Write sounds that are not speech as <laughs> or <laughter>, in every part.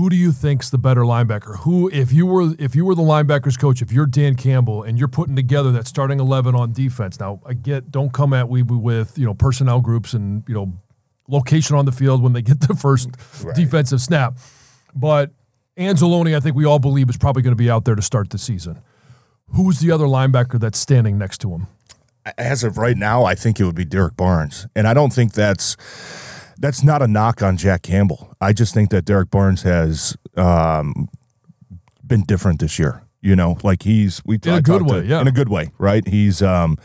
Who do you think's the better linebacker? Who, if you were if you were the linebackers coach, if you're Dan Campbell and you're putting together that starting eleven on defense, now I get don't come at we with you know personnel groups and you know location on the field when they get the first right. defensive snap, but Anzalone, I think we all believe is probably going to be out there to start the season. Who's the other linebacker that's standing next to him? As of right now, I think it would be Derrick Barnes, and I don't think that's that's not a knock on Jack Campbell. I just think that Derrick Barnes has um, been different this year. You know, like he's we in a good way, to, yeah, in a good way, right? He's um,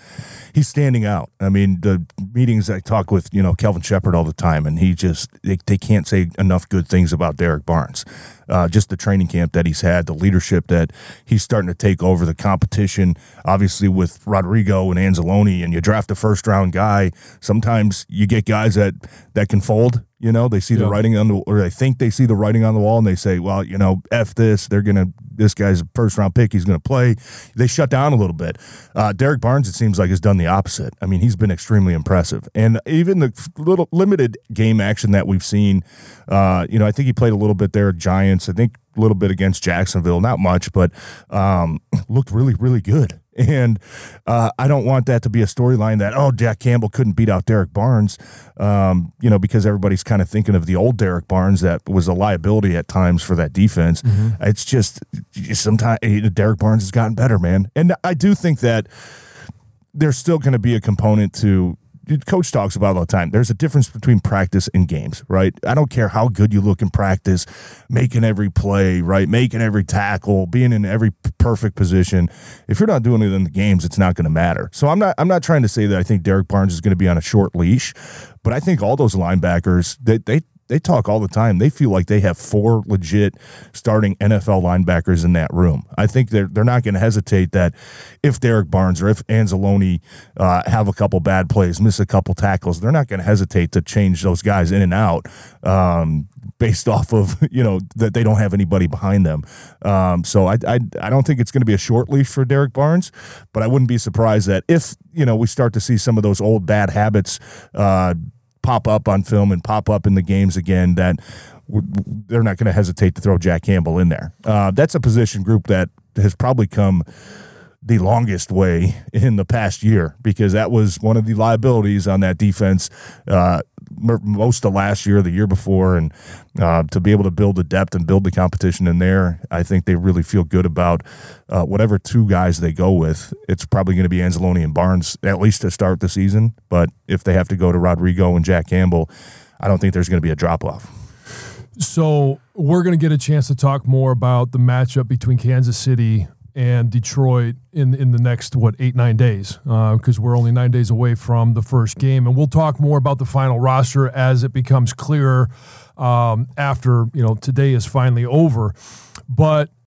he's standing out. I mean, the meetings I talk with, you know, Kelvin Sheppard all the time, and he just they, they can't say enough good things about Derrick Barnes. Uh, just the training camp that he's had, the leadership that he's starting to take over the competition. Obviously, with Rodrigo and Anzalone, and you draft a first round guy. Sometimes you get guys that that can fold you know, they see the writing on the, or they think they see the writing on the wall, and they say, "Well, you know, f this. They're gonna. This guy's a first round pick. He's gonna play." They shut down a little bit. Uh, Derrick Barnes, it seems like, has done the opposite. I mean, he's been extremely impressive, and even the little limited game action that we've seen. Uh, you know, I think he played a little bit there Giants. I think a little bit against Jacksonville, not much, but um, <clears throat> looked really, really good. And uh, I don't want that to be a storyline that, oh, Jack Campbell couldn't beat out Derrick Barnes, um, you know, because everybody's kind of thinking of the old Derrick Barnes that was a liability at times for that defense. Mm-hmm. It's just sometimes Derrick Barnes has gotten better, man. And I do think that there's still going to be a component to coach talks about all the time. There's a difference between practice and games, right? I don't care how good you look in practice, making every play, right? Making every tackle, being in every perfect position. If you're not doing it in the games, it's not going to matter. So I'm not I'm not trying to say that I think Derrick Barnes is going to be on a short leash, but I think all those linebackers they they they talk all the time. They feel like they have four legit starting NFL linebackers in that room. I think they're they're not going to hesitate that if Derrick Barnes or if Anzalone uh, have a couple bad plays, miss a couple tackles, they're not going to hesitate to change those guys in and out. Um, based <laughs> off of you know that they don't have anybody behind them. Um, so I, I I don't think it's going to be a short leash for Derrick Barnes, but I wouldn't be surprised that if you know we start to see some of those old bad habits uh, pop up on film and pop up in the games again that they're not going to hesitate to throw Jack Campbell in there. Uh, that's a position group that has probably come the longest way in the past year because that was one of the liabilities on that defense uh, most of last year, the year before, and uh, to be able to build the depth and build the competition in there, I think they really feel good about uh, whatever two guys they go with. It's probably going to be Anzalone and Barnes at least to start the season, but if they have to go to Rodrigo and Jack Campbell, I don't think there's going to be a drop off. So we're going to get a chance to talk more about the matchup between Kansas City and Detroit in in the next what eight nine days because uh, we're only nine days away from the first game, and we'll talk more about the final roster as it becomes clearer um, after you know today is finally over. But